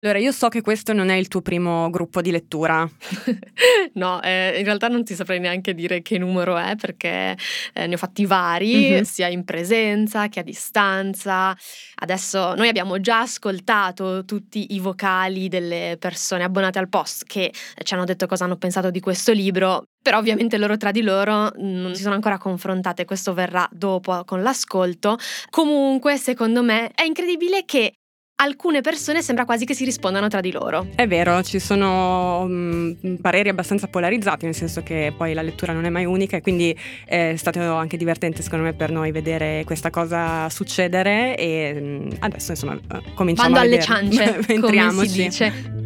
Allora, io so che questo non è il tuo primo gruppo di lettura. no, eh, in realtà non ti saprei neanche dire che numero è perché eh, ne ho fatti vari, mm-hmm. sia in presenza che a distanza. Adesso noi abbiamo già ascoltato tutti i vocali delle persone abbonate al post che ci hanno detto cosa hanno pensato di questo libro. Però ovviamente loro tra di loro non si sono ancora confrontate, questo verrà dopo con l'ascolto. Comunque, secondo me, è incredibile che alcune persone sembra quasi che si rispondano tra di loro. È vero, ci sono mh, pareri abbastanza polarizzati, nel senso che poi la lettura non è mai unica e quindi è stato anche divertente secondo me per noi vedere questa cosa succedere e mh, adesso insomma cominciamo Bando a vedere. alle ciance, come si dice.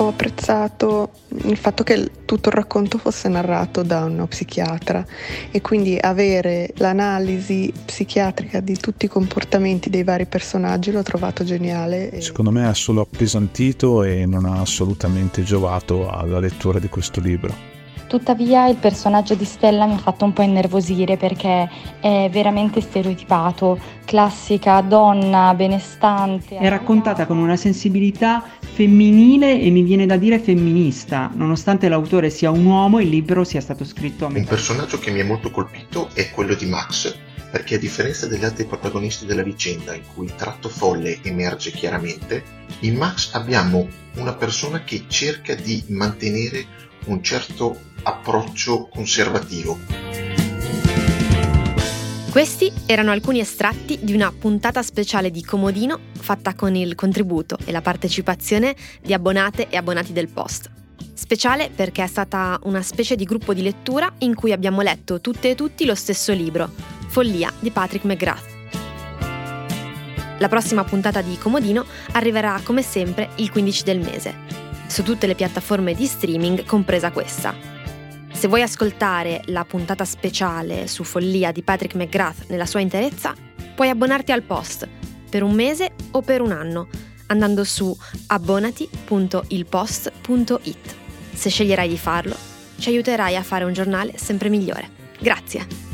Ho apprezzato il fatto che tutto il racconto fosse narrato da uno psichiatra e quindi avere l'analisi psichiatrica di tutti i comportamenti dei vari personaggi l'ho trovato geniale. Secondo me ha solo appesantito e non ha assolutamente giovato alla lettura di questo libro. Tuttavia il personaggio di Stella mi ha fatto un po' innervosire perché è veramente stereotipato, classica donna benestante. È raccontata con una sensibilità femminile e mi viene da dire femminista, nonostante l'autore sia un uomo il libro sia stato scritto a me. Un personaggio che mi ha molto colpito è quello di Max, perché a differenza degli altri protagonisti della vicenda in cui il tratto folle emerge chiaramente, in Max abbiamo una persona che cerca di mantenere un certo approccio conservativo. Questi erano alcuni estratti di una puntata speciale di Comodino fatta con il contributo e la partecipazione di abbonate e abbonati del Post. Speciale perché è stata una specie di gruppo di lettura in cui abbiamo letto tutte e tutti lo stesso libro, Follia di Patrick McGrath. La prossima puntata di Comodino arriverà come sempre il 15 del mese, su tutte le piattaforme di streaming, compresa questa. Se vuoi ascoltare la puntata speciale su Follia di Patrick McGrath nella sua interezza, puoi abbonarti al post per un mese o per un anno andando su abbonati.ilpost.it. Se sceglierai di farlo, ci aiuterai a fare un giornale sempre migliore. Grazie.